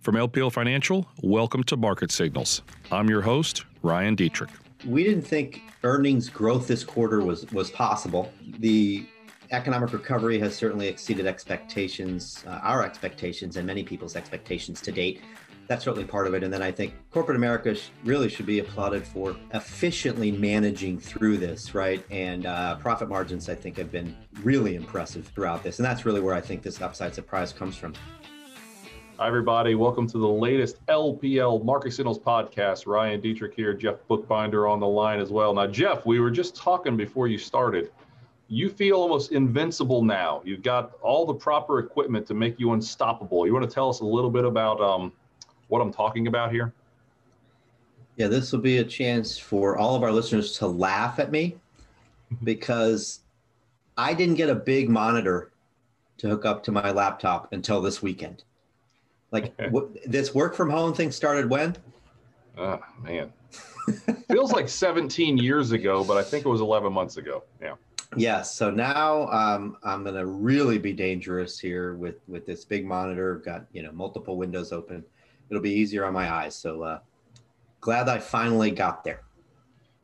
From LPL Financial, welcome to Market Signals. I'm your host, Ryan Detrick. We didn't think earnings growth this quarter was was possible. The economic recovery has certainly exceeded expectations, uh, our expectations, and many people's expectations to date. That's certainly part of it. And then I think corporate America sh- really should be applauded for efficiently managing through this, right? And uh, profit margins, I think, have been really impressive throughout this. And that's really where I think this upside surprise comes from. Hi, everybody. Welcome to the latest LPL Market Signals podcast. Ryan Detrick here, Jeff Buchbinder on the line as well. Now, Jeff, we were just talking before you started. You feel almost invincible now. You've got all the proper equipment to make you unstoppable. You want to tell us a little bit about um, what I'm talking about here? Yeah, this will be a chance for all of our listeners to laugh at me because I didn't get a big monitor to hook up to my laptop until this weekend. Like w- this work from home thing started when? Oh, man. Feels like 17 years ago, but I think it was 11 months ago. Yeah. Yes. So now um, I'm going to really be dangerous here with with this big monitor. Got you know multiple windows open. It'll be easier on my eyes. So uh, glad I finally got there.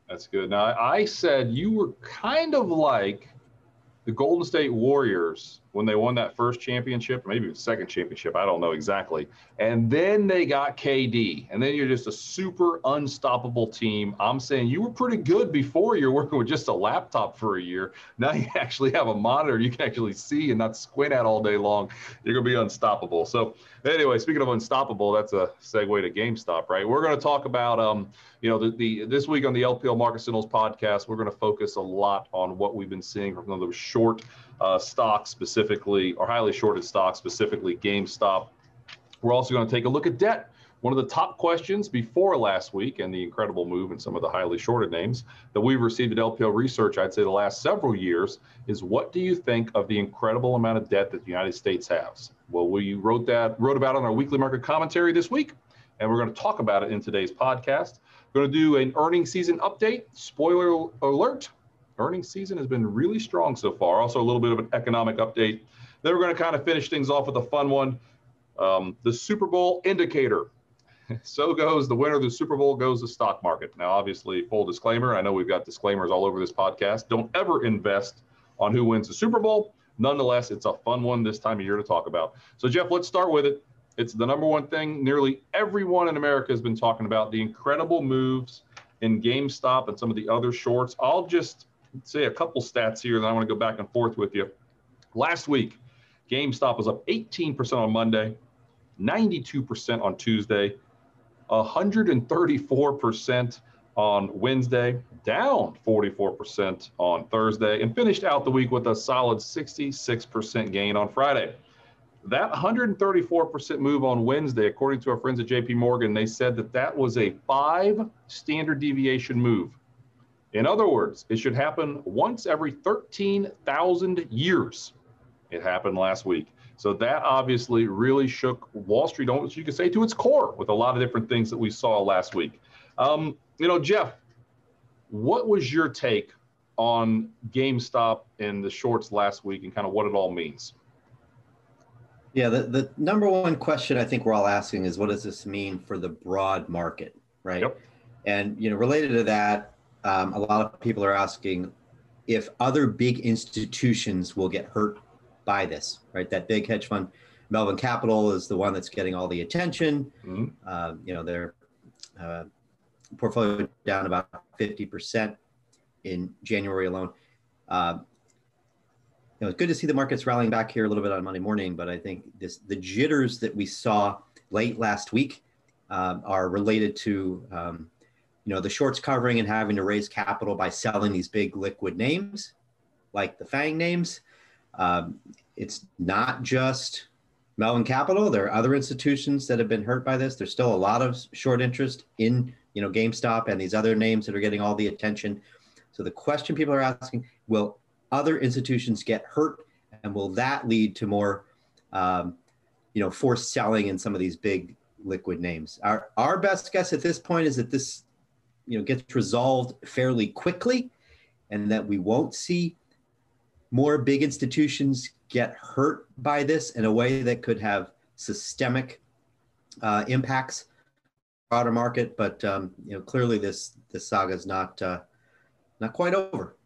That's good. Now I said you were kind of like the Golden State Warriors when they won that first championship, maybe second championship, I don't know exactly. And then they got KD, and then you're just a super unstoppable team. I'm saying you were pretty good before you're working with just a laptop for a year. Now you actually have a monitor you can actually see and not squint at all day long. You're going to be unstoppable. So, anyway, speaking of unstoppable, that's a segue to GameStop, right? We're going to talk about, um, you know, the, the this week on the LPL Market Signals podcast, we're going to focus a lot on what we've been seeing from those short uh, stocks specifically, or highly shorted stocks, specifically GameStop. We're also going to take a look at debt. One of the top questions before last week and the incredible move in some of the highly shorted names that we've received at LPL Research, I'd say the last several years, is what do you think of the incredible amount of debt that the United States has? Well, we wrote that wrote about on our weekly market commentary this week, and we're going to talk about it in today's podcast. We're going to do an earnings season update. Spoiler alert: earnings season has been really strong so far. Also, a little bit of an economic update. Then we're going to kind of finish things off with a fun one um, the Super Bowl indicator. so goes the winner of the Super Bowl goes the stock market. Now, obviously, full disclaimer I know we've got disclaimers all over this podcast. Don't ever invest on who wins the Super Bowl. Nonetheless, it's a fun one this time of year to talk about. So, Jeff, let's start with it. It's the number one thing nearly everyone in America has been talking about the incredible moves in GameStop and some of the other shorts. I'll just say a couple stats here, then I want to go back and forth with you. Last week, GameStop was up 18% on Monday, 92% on Tuesday, 134% on Wednesday, down 44% on Thursday, and finished out the week with a solid 66% gain on Friday. That 134% move on Wednesday, according to our friends at JP Morgan, they said that that was a five standard deviation move. In other words, it should happen once every 13,000 years. It happened last week. So that obviously really shook Wall Street, almost you could say, to its core with a lot of different things that we saw last week. Um, you know, Jeff, what was your take on GameStop and the shorts last week and kind of what it all means? Yeah, the, the number one question I think we're all asking is what does this mean for the broad market, right? Yep. And you know, related to that, um, a lot of people are asking if other big institutions will get hurt by this, right? That big hedge fund, Melvin Capital, is the one that's getting all the attention. Mm-hmm. Uh, you know, their uh, portfolio down about 50% in January alone. Uh, you know, it's good to see the markets rallying back here a little bit on Monday morning, but I think this the jitters that we saw late last week um, are related to um, you know the shorts covering and having to raise capital by selling these big liquid names like the FANG names. Um, it's not just Melvin Capital. There are other institutions that have been hurt by this. There's still a lot of short interest in you know GameStop and these other names that are getting all the attention. So the question people are asking: Will other institutions get hurt, and will that lead to more, um, you know, forced selling in some of these big liquid names? Our our best guess at this point is that this, you know, gets resolved fairly quickly, and that we won't see more big institutions get hurt by this in a way that could have systemic uh, impacts broader market, but um, you know clearly this this saga is not uh, not quite over.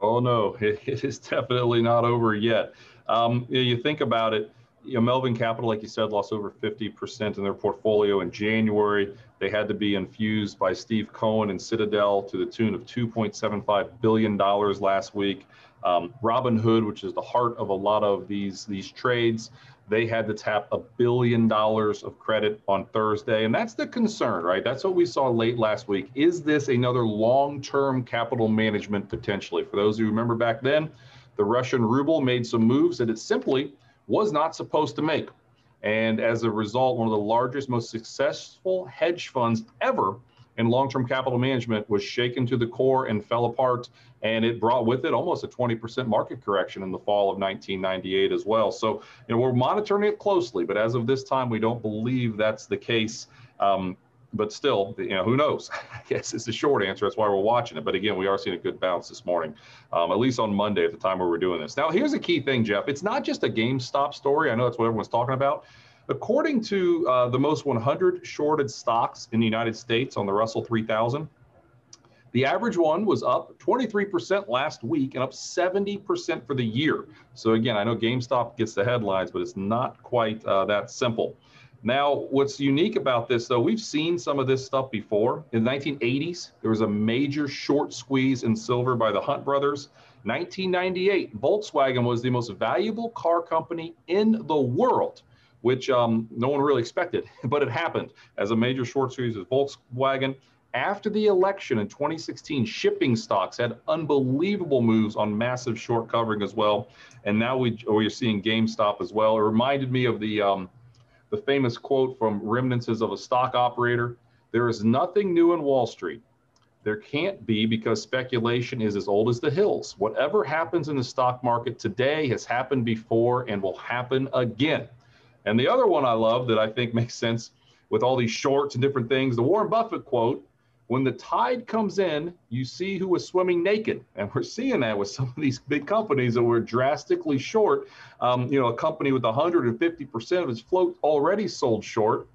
Oh no, it, is definitely not over yet. Um, you think about it. You know, Melvin Capital, like you said, lost over 50% in their portfolio in January. They had to be infused by Steve Cohen and Citadel to the tune of $2.75 billion last week. Um, Robinhood, which is the heart of a lot of these these trades, they had to tap a billion dollars of credit on Thursday. And that's the concern, right? That's what we saw late last week. Is this another long term capital management potentially? For those who remember back then, the Russian ruble made some moves that it simply was not supposed to make. And as a result, one of the largest, most successful hedge funds ever in long-term capital management was shaken to the core and fell apart. And it brought with it almost a 20% market correction in the fall of 1998 as well. So you know we're monitoring it closely but as of this time we don't believe that's the case. Um, but still, you know, who knows? I guess it's the short answer. That's why we're watching it. But again, we are seeing a good bounce this morning, um, at least on Monday at the time where we're doing this. Now, here's a key thing, Jeff. It's not just a GameStop story. I know that's what everyone's talking about. According to uh, the most 100 shorted stocks in the United States on the Russell 3000, the average one was up 23% last week and up 70% for the year. So again, I know GameStop gets the headlines, but it's not quite uh, that simple. Now, what's unique about this, though, we've seen some of this stuff before. In the 1980s, there was a major short squeeze in silver by the Hunt brothers. 1998, Volkswagen was the most valuable car company in the world which um, no one really expected, but it happened as a major short squeeze with Volkswagen. After the election in 2016, shipping stocks had unbelievable moves on massive short covering as well. And now we, we're seeing GameStop as well. It reminded me of the, um, the famous quote from Reminiscences of a Stock Operator There is nothing new in Wall Street. There can't be because speculation is as old as the hills. Whatever happens in the stock market today has happened before and will happen again. And the other one I love that I think makes sense with all these shorts and different things, the Warren Buffett quote, when the tide comes in, you see who is swimming naked. And we're seeing that with some of these big companies that were drastically short. Um, you know, a company with 150% of its float already sold short,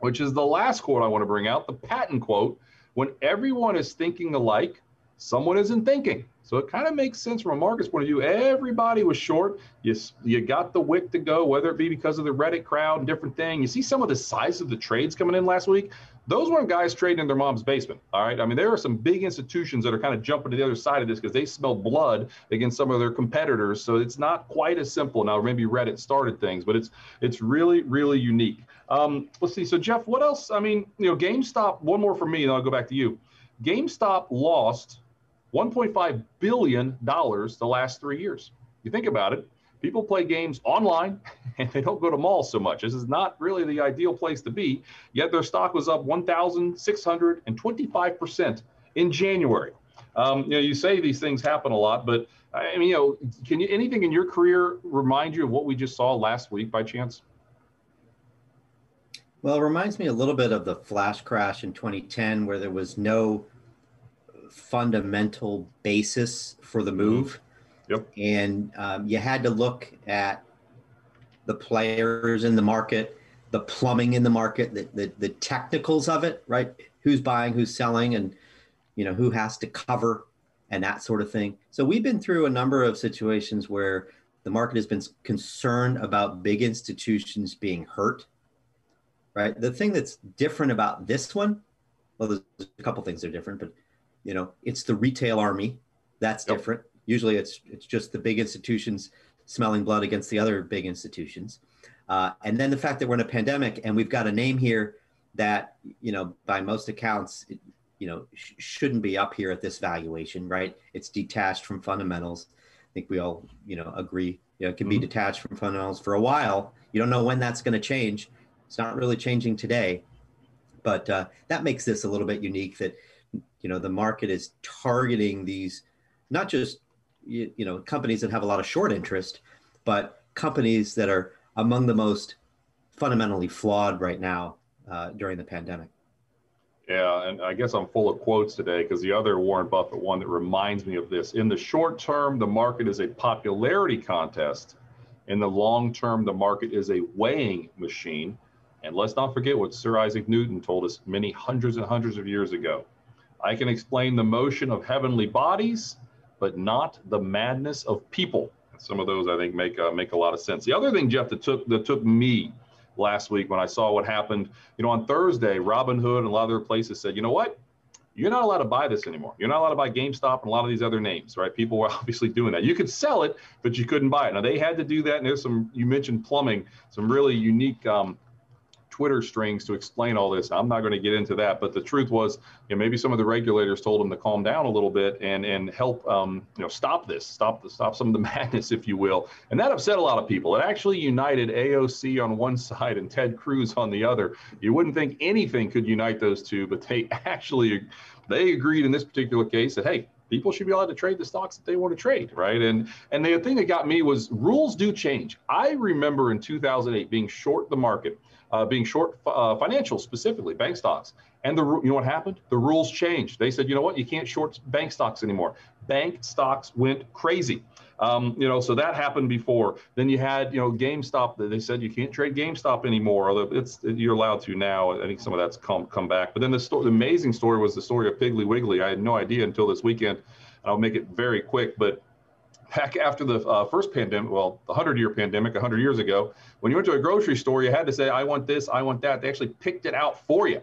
which is the last quote I want to bring out, the Patton quote. When everyone is thinking alike, someone isn't thinking. So it kind of makes sense from a market's point of view. Everybody was short. You, you got the wick to go, whether it be because of the Reddit crowd and different thing. You see some of the size of the trades coming in last week. Those weren't guys trading in their mom's basement. All right. I mean, there are some big institutions that are kind of jumping to the other side of this because they smell blood against some of their competitors. So it's not quite as simple. Now, maybe Reddit started things, but it's it's really, really unique. Um, let's see. So Jeff, what else? I mean, you know, GameStop, one more for me, and I'll go back to you. GameStop lost $1.5 billion the last three years. You think about it, people play games online and they don't go to malls so much. This is not really the ideal place to be, yet their stock was up 1,625% in January. Um, you know, you say these things happen a lot, but I mean, you know, can you anything in your career remind you of what we just saw last week by chance? Well, it reminds me a little bit of the flash crash in 2010, where there was no fundamental basis for the move. Yep. And um, you had to look at the players in the market, the plumbing in the market, the, the, the technicals of it, right? Who's buying, who's selling, and you know who has to cover and that sort of thing. So we've been through a number of situations where the market has been concerned about big institutions being hurt. Right. The thing that's different about this one, well, there's a couple things that are different, but you know it's the retail army. That's yep. different. Usually it's it's just the big institutions smelling blood against the other big institutions. Uh, and then the fact that we're in a pandemic and we've got a name here that you know by most accounts it, you know sh- shouldn't be up here at this valuation right? It's detached from fundamentals. I think we all you know agree you know it can mm-hmm. be detached from fundamentals for a while. You don't know when that's going to change. It's not really changing today. But uh, that makes this a little bit unique that you know the market is targeting these not just you, you know companies that have a lot of short interest but companies that are among the most fundamentally flawed right now uh, during the pandemic yeah, and I guess I'm full of quotes today because the other Warren Buffett one that reminds me of this. In the short term, the market is a popularity contest. In the long term, the market is a weighing machine. And let's not forget what Sir Isaac Newton told us many hundreds and hundreds of years ago. I can explain the motion of heavenly bodies, but not the madness of people. some of those I think make uh, make a lot of sense. The other thing, Jeff, that took that took me last week when I saw what happened, you know, on Thursday, Robinhood and a lot of other places said, you know what, you're not allowed to buy this anymore. You're not allowed to buy GameStop and a lot of these other names, right? People were obviously doing that. You could sell it, but you couldn't buy it. Now they had to do that. And there's some, you mentioned plumbing, some really unique um, Twitter strings to explain all this. I'm not going to get into that, but the truth was, you know, maybe some of the regulators told them to calm down a little bit and and help, um, you know, stop this, stop the stop some of the madness, if you will. And that upset a lot of people. It actually united AOC on one side and Ted Cruz on the other. You wouldn't think anything could unite those two, but they actually they agreed in this particular case that hey, people should be allowed to trade the stocks that they want to trade, right? And and the thing that got me was rules do change. I remember in 2008 being short the market uh, being short uh, financials specifically, bank stocks. And the you know what happened? The rules changed. They said, you know what, you can't short bank stocks anymore. Bank stocks went crazy. Um, you know, so that happened before. Then you had, you know, GameStop. They said you can't trade GameStop anymore. Although it's you're allowed to now. I think some of that's come come back. But then the story, the amazing story was the story of Piggly Wiggly. I had no idea until this weekend. I'll make it very quick, but back after the uh, first pandemic, well, the 100 year pandemic, 100 years ago, when you went to a grocery store, you had to say, I want this, I want that. They actually picked it out for you.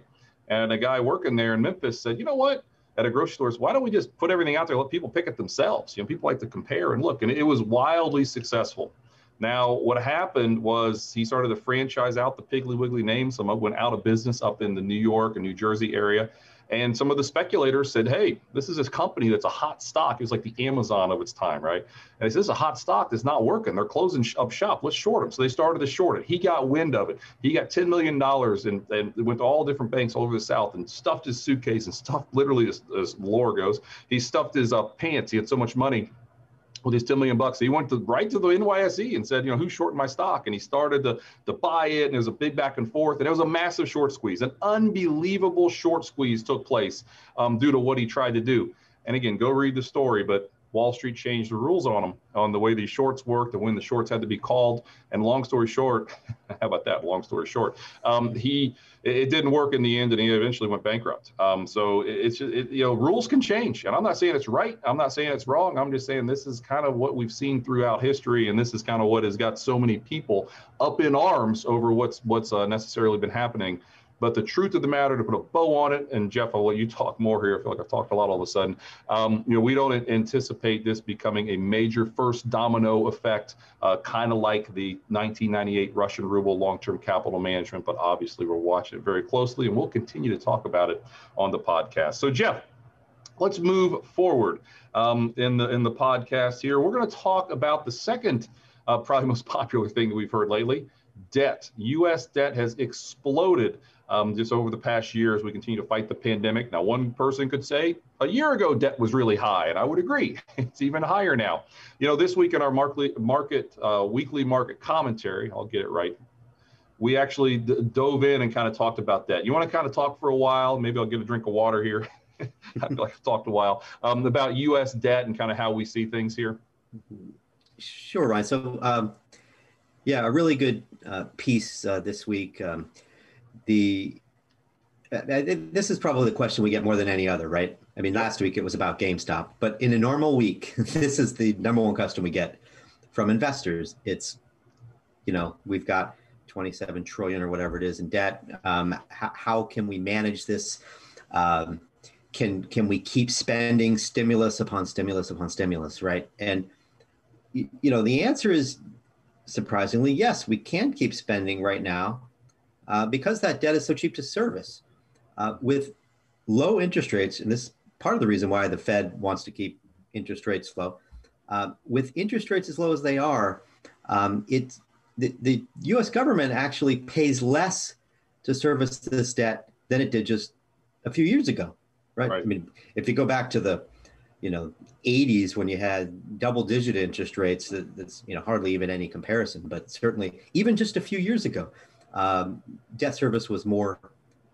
And a guy working there in Memphis said, you know what? At a grocery store, why don't we just put everything out there, let people pick it themselves? You know, people like to compare and look. And it was wildly successful. Now, what happened was he started to franchise out the Piggly Wiggly name. Some went out of business up in the New York and New Jersey area. And some of the speculators said, hey, this is this company that's a hot stock. It was like the Amazon of its time, right? And this is a hot stock that's not working. They're closing up shop. Let's short them. So they started to short it. He got wind of it. He got $10 million and, and went to all different banks all over the South and stuffed his suitcase and stuffed literally, as, as lore goes, he stuffed his uh, pants. He had so much money with his 10 million bucks. He went to right to the NYSE and said, you know, who's shorting my stock? And he started to, to buy it. And it was a big back and forth. And it was a massive short squeeze. An unbelievable short squeeze took place um, due to what he tried to do. And again, go read the story. But Wall Street changed the rules on them on the way these shorts worked and when the shorts had to be called. And long story short, how about that? Long story short, um, he it didn't work in the end, and he eventually went bankrupt. Um, so it's just, it, you know rules can change, and I'm not saying it's right. I'm not saying it's wrong. I'm just saying this is kind of what we've seen throughout history, and this is kind of what has got so many people up in arms over what's what's uh, necessarily been happening but the truth of the matter, to put a bow on it, and Jeff, I'll let you talk more here. I feel like I've talked a lot all of a sudden. Um, you know, we don't anticipate this becoming a major first domino effect, uh, kind of like the 1998 Russian ruble long-term capital management. But obviously, we're watching it very closely, and we'll continue to talk about it on the podcast. So, Jeff, let's move forward um, in the in the podcast here. We're going to talk about the second, uh, probably most popular thing that we've heard lately debt. U.S. debt has exploded um, just over the past year as we continue to fight the pandemic. Now, one person could say a year ago debt was really high, and I would agree. It's even higher now. You know, this week in our market, market uh, weekly market commentary, I'll get it right. We actually d- dove in and kind of talked about that. You want to kind of talk for a while? Maybe I'll get a drink of water here. I feel like I've talked a while um, about U.S. debt and kind of how we see things here. Sure, Ryan. So, um, yeah, a really good uh, piece uh, this week. Um, the this is probably the question we get more than any other, right? I mean, last week it was about GameStop, but in a normal week, this is the number one question we get from investors. It's, you know, we've got 27 trillion or whatever it is in debt. Um, how, how, can we manage this? Um, can can we keep spending stimulus upon stimulus upon stimulus, right? And you know, the answer is surprisingly yes, we can keep spending right now uh, because that debt is so cheap to service. Uh, with low interest rates, and this is part of the reason why the Fed wants to keep interest rates low. Uh, with interest rates as low as they are, um, it the, the U.S. government actually pays less to service this debt than it did just a few years ago, right? right? I mean, if you go back to the, you know, 80s when you had double-digit interest rates, that, that's you know hardly even any comparison. But certainly, even just a few years ago, um, debt service was more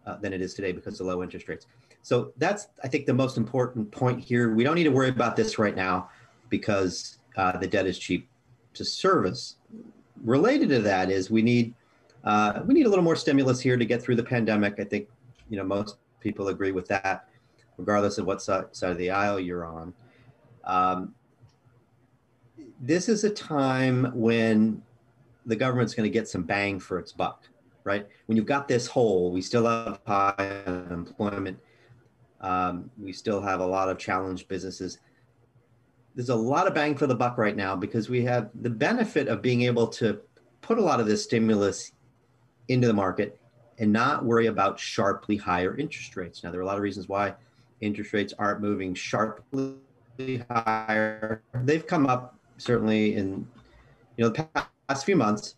uh, than it is today because of low interest rates. So that's, I think, the most important point here. We don't need to worry about this right now because uh, the debt is cheap to service. Related to that is we need Uh, we need a little more stimulus here to get through the pandemic. I think, you know, most people agree with that, regardless of what side, of the aisle you're on. Um, this is a time when the government's going to get some bang for its buck, right? When you've got this hole, we still have high unemployment. Um, we still have a lot of challenged businesses. There's a lot of bang for the buck right now because we have the benefit of being able to put a lot of this stimulus into the market and not worry about sharply higher interest rates. Now, there are a lot of reasons why interest rates aren't moving sharply higher. They've come up certainly in you know the past few months,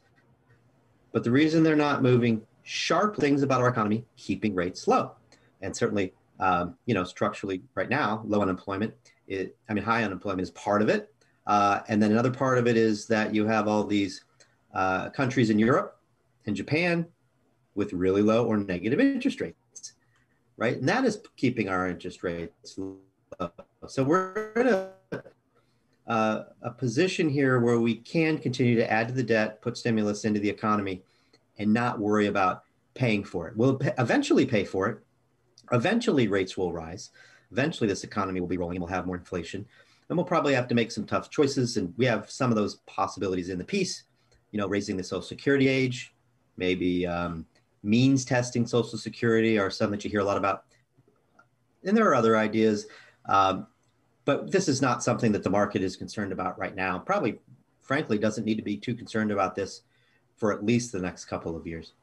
but the reason they're not moving sharp things about our economy, keeping rates low, and certainly um, you know structurally right now, low unemployment. It, I mean, high unemployment is part of it, uh, and then another part of it is that you have all these uh, countries in Europe and Japan with really low or negative interest rates, right? And that is keeping our interest rates low. So we're in a, a position here where we can continue to add to the debt, put stimulus into the economy, and not worry about paying for it. We'll eventually pay for it. Eventually, rates will rise. Eventually, this economy will be rolling and we'll have more inflation. And we'll probably have to make some tough choices. And we have some of those possibilities in the piece, you know, raising the Social Security age, maybe um, means testing Social Security are some that you hear a lot about. And there are other ideas. Um, but this is not something that the market is concerned about right now. Probably, frankly, doesn't need to be too concerned about this for at least the next couple of years.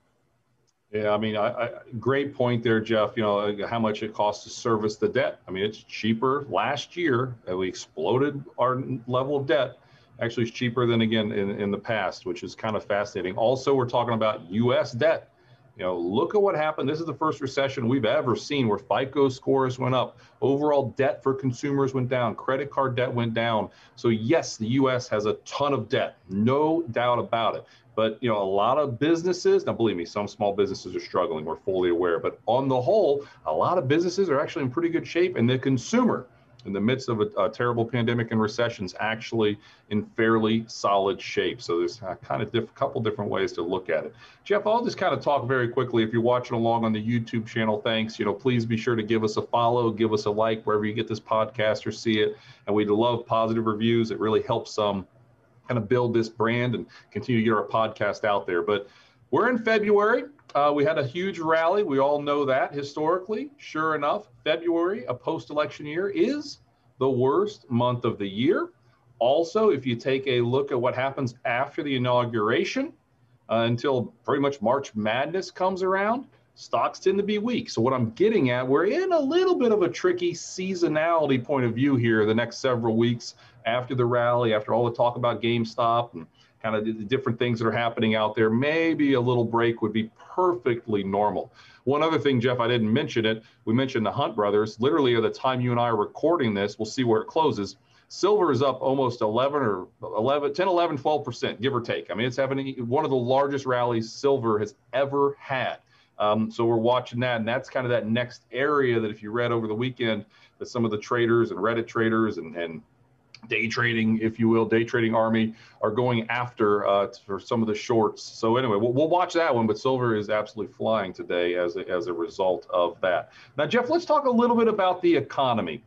Yeah, I mean, I, I, great point there, Jeff. You know uh, how much it costs to service the debt. I mean, it's cheaper. Last year, we exploded our level of debt. Actually, it's cheaper than again in, in the past, which is kind of fascinating. Also, we're talking about U.S. debt. You know, look at what happened. This is the first recession we've ever seen where FICO scores went up, overall debt for consumers went down, credit card debt went down. So yes, the U.S. has a ton of debt, no doubt about it. But you know, a lot of businesses. Now, believe me, some small businesses are struggling. We're fully aware. But on the whole, a lot of businesses are actually in pretty good shape, and the consumer in the midst of a, a, terrible pandemic and recessions actually in fairly solid shape. So there's a kind of diff- couple different ways to look at it. Jeff, I'll just kind of talk very quickly. If you're watching along on the YouTube channel, thanks. You know, please be sure to give us a follow, give us a like wherever you get this podcast or see it. And we'd love positive reviews. It really helps um, kind of build this brand and continue to get our podcast out there. But we're in February. Uh, we had a huge rally. We all know that historically. Sure enough, February, a post election year, is the worst month of the year. Also, if you take a look at what happens after the inauguration uh, until pretty much March Madness comes around, stocks tend to be weak. So, what I'm getting at, we're in a little bit of a tricky seasonality point of view here the next several weeks after the rally, after all the talk about GameStop and kind of the different things that are happening out there, maybe a little break would be perfectly normal. One other thing, Jeff, I didn't mention it. We mentioned the Hunt brothers. Literally, at the time you and I are recording this, we'll see where it closes. Silver is up almost 11 or 11, 10, 11, 12%, give or take. I mean, it's having one of the largest rallies silver has ever had. Um, so we're watching that, and that's kind of that next area that if you read over the weekend, that some of the traders and Reddit traders and, and day trading, if you will, day trading army are going after uh, for some of the shorts. So anyway, we'll, we'll, watch that one. But silver is absolutely flying today as a, as a result of that. Now, Jeff, let's talk a little bit about the economy.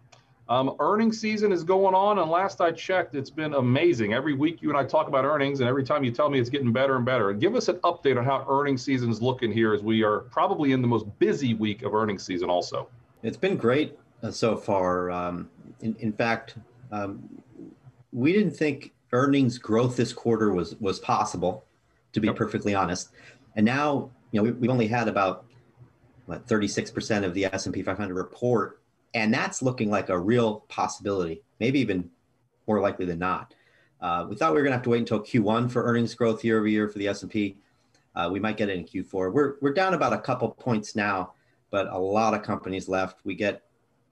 Um, earnings season is going on, and last I checked, it's been amazing. Every week you and I talk about earnings, and every time you tell me it's getting better and better. Give us an update on how earnings season is looking here, as we are probably in the most busy week of earnings season. Also, it's been great uh, so far. Um, in, in fact, we didn't think earnings growth this quarter was was possible, to be yep. perfectly honest. And now, you know, we, we've only had about what 36% of the S&P 500 report, and that's looking like a real possibility, maybe even more likely than not. Uh, we thought we were going to have to wait until Q1 for earnings growth year over year for the S&P. Uh, we might get it in Q4. We're we're down about a couple points now, but a lot of companies left. We get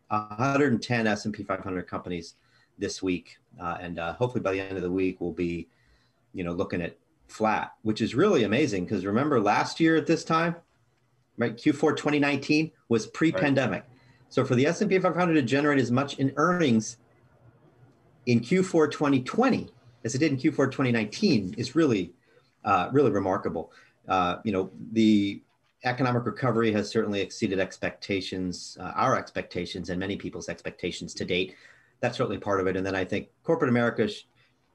110 S&P 500 companies this week, uh, and uh, hopefully by the end of the week we'll be, you know, looking at flat, which is really amazing because remember last year at this time, right? Q4 2019 was pre-pandemic. Right. So for the S&P 500 to generate as much in earnings in Q4 2020 as it did in Q4 2019 is really, uh, really remarkable. uh, you know, the economic recovery has certainly exceeded expectations, uh, our expectations, and many people's expectations to date. That's certainly part of it. And then I think corporate America sh-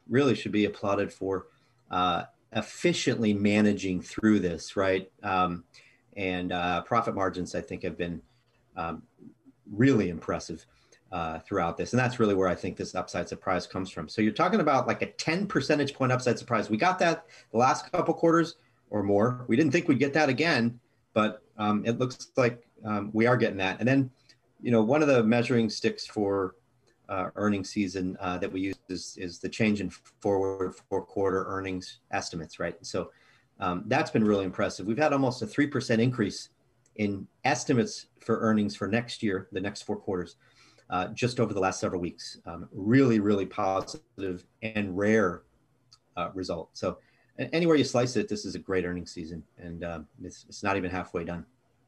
really should be applauded for uh, efficiently managing through this, right? Um, and uh, profit margins, I think, have been um, really impressive uh, throughout this. And that's really where I think this upside surprise comes from. So you're talking about like a 10 percentage point upside surprise. We got that the last couple quarters or more. We didn't think we'd get that again, but um, it looks like um, we are getting that. And then, you know, one of the measuring sticks for uh, earnings season uh, that we use is, is the change in forward four quarter earnings estimates, right? So um, that's been really impressive. We've had almost a 3% increase in estimates for earnings for next year, the next four quarters, uh, just over the last several weeks. Um, really, really positive and rare uh, result. So anywhere you slice it, this is a great earnings season, and uh, it's, it's not even halfway done.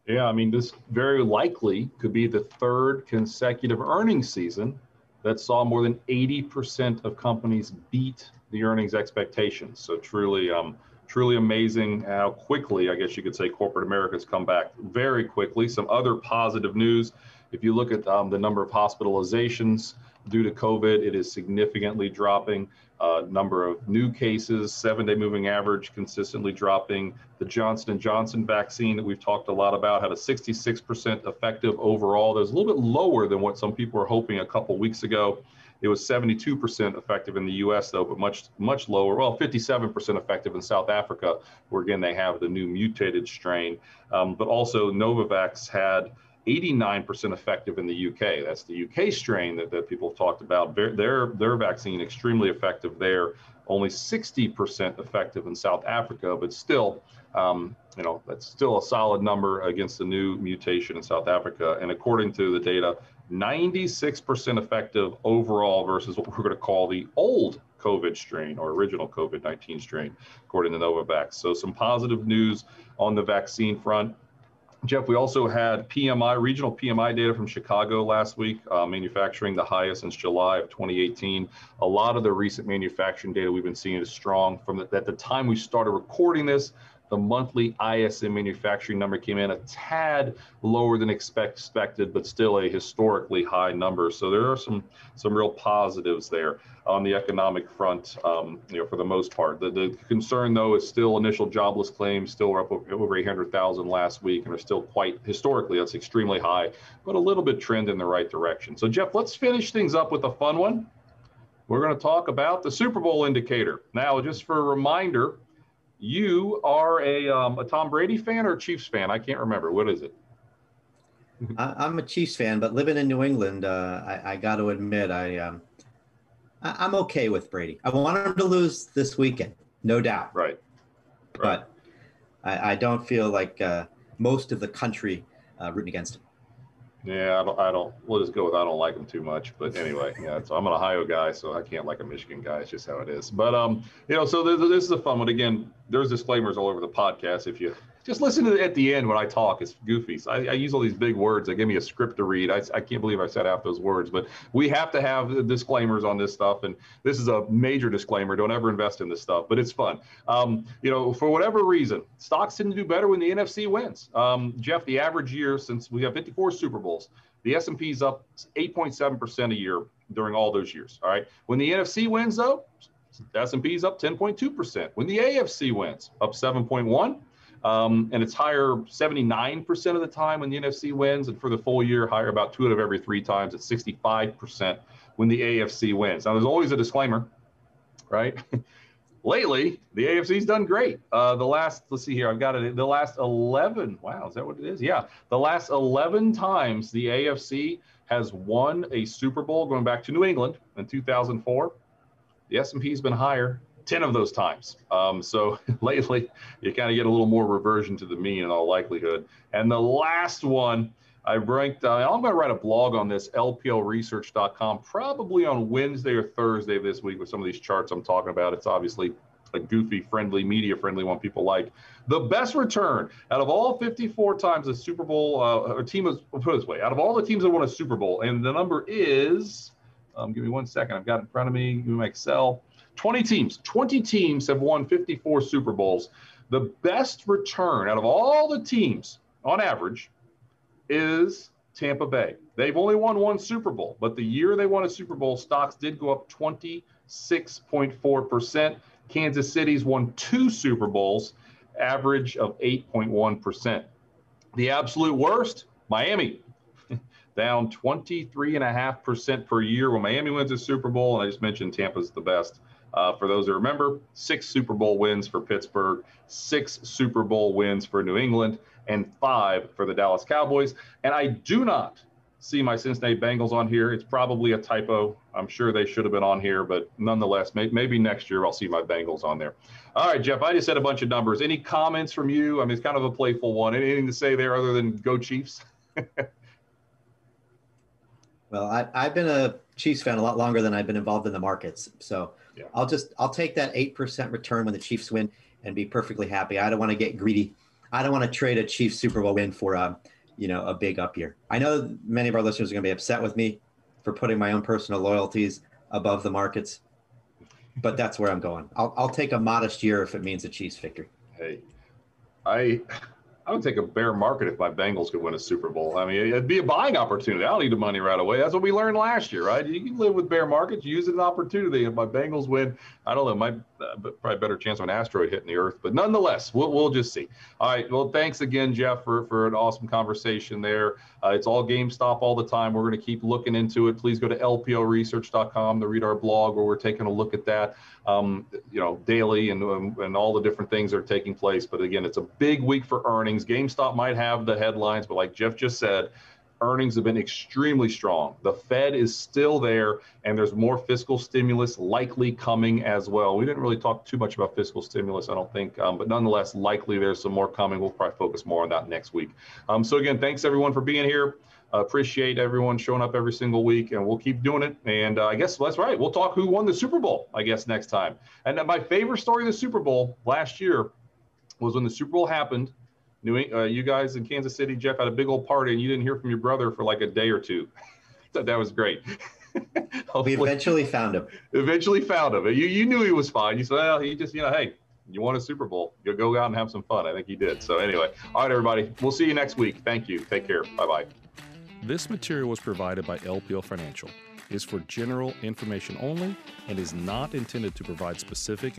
Yeah, I mean, this very likely could be the third consecutive earnings season that saw more than 80% of companies beat the earnings expectations. So truly, um, truly amazing how quickly, I guess you could say, corporate America's come back very quickly. Some other positive news. If you look at um, the number of hospitalizations due to COVID, it is significantly dropping. Uh, number of new cases, seven-day moving average consistently dropping. The Johnson & Johnson vaccine that we've talked a lot about had a 66% effective overall. That was a little bit lower than what some people were hoping a couple weeks ago. It was 72% effective in the U.S. though, but much much lower. Well, 57% effective in South Africa, where again they have the new mutated strain. Um, but also Novavax had 89% effective in the UK. That's the UK strain that, that people have talked about. Their, their, vaccine extremely effective there. Only 60% effective in South Africa, but still, um, you know, that's still a solid number against the new mutation in South Africa. And according to the data, 96% effective overall versus what we're going to call the old COVID strain or original COVID 19 strain, according to Novavax. So, some positive news on the vaccine front. Jeff, we also had PMI, regional PMI data from Chicago last week, uh, manufacturing the highest since July of 2018. A lot of the recent manufacturing data we've been seeing is strong. From the, at the time we started recording this, the monthly ISM manufacturing number came in a tad lower than expect, expected, but still a historically high number. So there are some some real positives there on the economic front, um, you know, for the most part. The, the concern, though, is still initial jobless claims still are up over 800,000 last week and are still quite historically that's extremely high, but a little bit trend in the right direction. So Jeff, let's finish things up with a fun one. We're going to talk about the Super Bowl indicator. Now, just for a reminder, you are a, um, a Tom Brady fan or Chiefs fan? I can't remember. What is it? I'm a Chiefs fan, but living in New England, uh, I, I got to admit, I, um, I, am okay with Brady. I want him to lose this weekend, no doubt. Right. right. But I, I, don't feel like uh, most of the country uh, rooting against him. Yeah, I don't. I don't. We'll just go with I don't like them too much. But anyway, yeah. So I'm an Ohio guy, so I can't like a Michigan guy. It's just how it is. But um, you know, so this is a fun one. Again, there's disclaimers all over the podcast. If you just listen to it at the end when I talk. It's goofy. So I, I, use all these big words. They give me a script to read. I, I can't believe I said half those words, but we have to have disclaimers on this stuff. And this is a major disclaimer. Don't ever invest in this stuff, but it's fun. Um, you know, for whatever reason, stocks tend to do better when the NFC wins. Um, Jeff, the average year since we have 54 Super Bowls, the S&P is up 8.7% a year during all those years. All right. When the NFC wins, though, the S&P is up 10.2%. When the AFC wins, up 7.1. Um, and it's higher 79% of the time when the NFC wins, and for the full year, higher about two out of every three times at 65% when the AFC wins. Now, there's always a disclaimer, right? Lately, the AFC's done great. Uh, the last, let's see here, I've got it. The last 11, wow, is that what it is? Yeah, the last 11 times the AFC has won a Super Bowl going back to New England in 2004. The S&P's been higher 10 of those times. Um, so lately, you kind of get a little more reversion to the mean in all likelihood. And the last one, I ranked, uh, I'm going to write a blog on this, lplresearch.com, probably on Wednesday or Thursday of this week with some of these charts I'm talking about. It's obviously a goofy, friendly, media friendly one people like. The best return out of all 54 times the Super Bowl, uh, or team is, put it this way, out of all the teams that won a Super Bowl, and the number is, um, give me one second, I've got it in front of me, give me my Excel. 20 teams, 20 teams have won 54 Super Bowls. The best return out of all the teams on average is Tampa Bay. They've only won one Super Bowl, but the year they won a Super Bowl, stocks did go up 26.4%. Kansas City's won two Super Bowls, average of 8.1%. The absolute worst, Miami, down 23.5% per year when Miami wins a Super Bowl. And I just mentioned Tampa's the best. Uh, for those who remember, six Super Bowl wins for Pittsburgh, six Super Bowl wins for New England, and five for the Dallas Cowboys. And I do not see my Cincinnati Bengals on here. It's probably a typo. I'm sure they should have been on here, but nonetheless, may, maybe next year I'll see my Bengals on there. All right, Jeff, I just said a bunch of numbers. Any comments from you? I mean, it's kind of a playful one. Anything to say there other than go Chiefs? well, I, I've been a Chiefs fan a lot longer than I've been involved in the markets. So yeah. I'll just I'll take that eight percent return when the Chiefs win and be perfectly happy. I don't want to get greedy. I don't want to trade a Chiefs Super Bowl win for a you know a big up year. I know many of our listeners are going to be upset with me for putting my own personal loyalties above the markets, but that's where I'm going. I'll I'll take a modest year if it means a Chiefs victory. Hey, I I would take a bear market if my Bengals could win a Super Bowl. I mean, it'd be a buying opportunity. I don't need the money right away. That's what we learned last year, right? You can live with bear markets, use it as an opportunity. If my Bengals win, I don't know, might uh, probably better chance of an asteroid hitting the Earth. But nonetheless, we'll, we'll just see. All right. Well, thanks again, Jeff, for, for an awesome conversation there. Uh, it's all GameStop all the time. We're going to keep looking into it. Please go to lplresearch.com to read our blog where we're taking a look at that um, you know, daily and, um, and all the different things that are taking place. But again, it's a big week for earnings. GameStop might have the headlines, but like Jeff just said, earnings have been extremely strong. The Fed is still there, and there's more fiscal stimulus likely coming as well. We didn't really talk too much about fiscal stimulus, I don't think, um, but nonetheless, likely there's some more coming. We'll probably focus more on that next week. Um, so again, thanks everyone for being here appreciate everyone showing up every single week, and we'll keep doing it. And uh, I guess that's right. We'll talk who won the Super Bowl, I guess, next time. And my favorite story of the Super Bowl last year was when the Super Bowl happened. New, uh, you guys in Kansas City, Jeff had a big old party, and you didn't hear from your brother for like a day or two. that was great. we eventually found him. Eventually found him. You you knew he was fine. You said, well, he just you know, hey, you won a Super Bowl. Go go out and have some fun. I think he did. So anyway, all right, everybody. We'll see you next week. Thank you. Take care. Bye bye. This material was provided by LPL Financial, is for general information only, and is not intended to provide specific